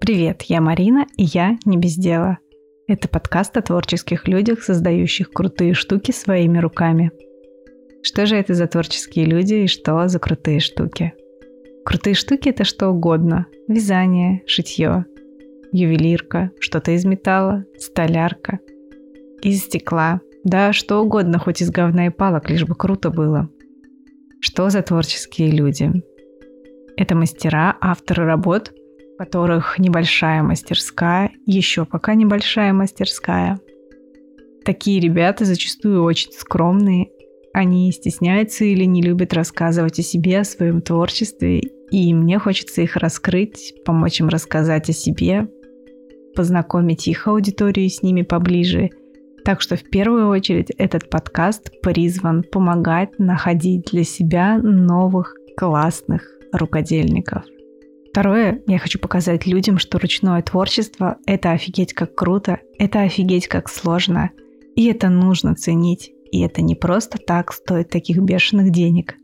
Привет, я Марина, и я не без дела. Это подкаст о творческих людях, создающих крутые штуки своими руками. Что же это за творческие люди и что за крутые штуки? Крутые штуки — это что угодно. Вязание, шитье, ювелирка, что-то из металла, столярка, из стекла. Да, что угодно, хоть из говна и палок, лишь бы круто было. Что за творческие люди? Это мастера, авторы работ, которых небольшая мастерская, еще пока небольшая мастерская. Такие ребята зачастую очень скромные, они стесняются или не любят рассказывать о себе, о своем творчестве, и мне хочется их раскрыть, помочь им рассказать о себе, познакомить их аудиторию с ними поближе. Так что в первую очередь этот подкаст призван помогать находить для себя новых классных рукодельников. Второе, я хочу показать людям, что ручное творчество — это офигеть как круто, это офигеть как сложно, и это нужно ценить, и это не просто так стоит таких бешеных денег.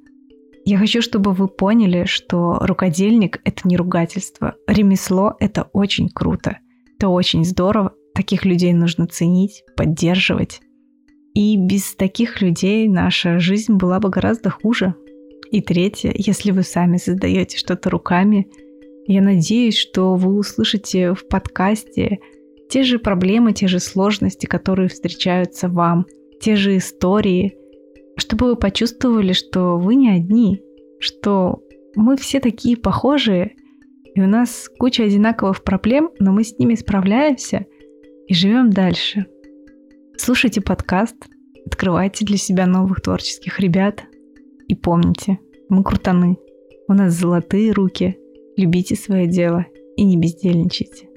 Я хочу, чтобы вы поняли, что рукодельник — это не ругательство, ремесло — это очень круто, это очень здорово, таких людей нужно ценить, поддерживать. И без таких людей наша жизнь была бы гораздо хуже. И третье, если вы сами создаете что-то руками — я надеюсь, что вы услышите в подкасте те же проблемы, те же сложности, которые встречаются вам, те же истории, чтобы вы почувствовали, что вы не одни, что мы все такие похожие, и у нас куча одинаковых проблем, но мы с ними справляемся и живем дальше. Слушайте подкаст, открывайте для себя новых творческих ребят и помните, мы крутаны, у нас золотые руки – Любите свое дело и не бездельничайте.